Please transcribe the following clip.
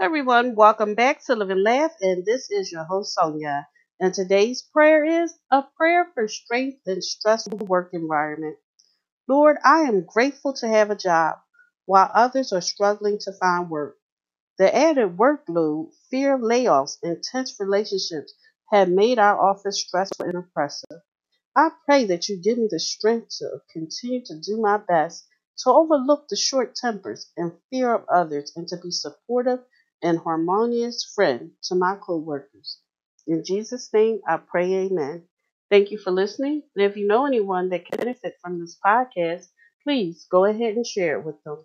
everyone, welcome back to Live and Laugh, and this is your host Sonia. And today's prayer is a prayer for strength in stressful work environment. Lord, I am grateful to have a job while others are struggling to find work. The added workload, fear of layoffs, and tense relationships have made our office stressful and oppressive. I pray that you give me the strength to continue to do my best to overlook the short tempers and fear of others and to be supportive and harmonious friend to my co workers. In Jesus' name, I pray, amen. Thank you for listening. And if you know anyone that can benefit from this podcast, please go ahead and share it with them.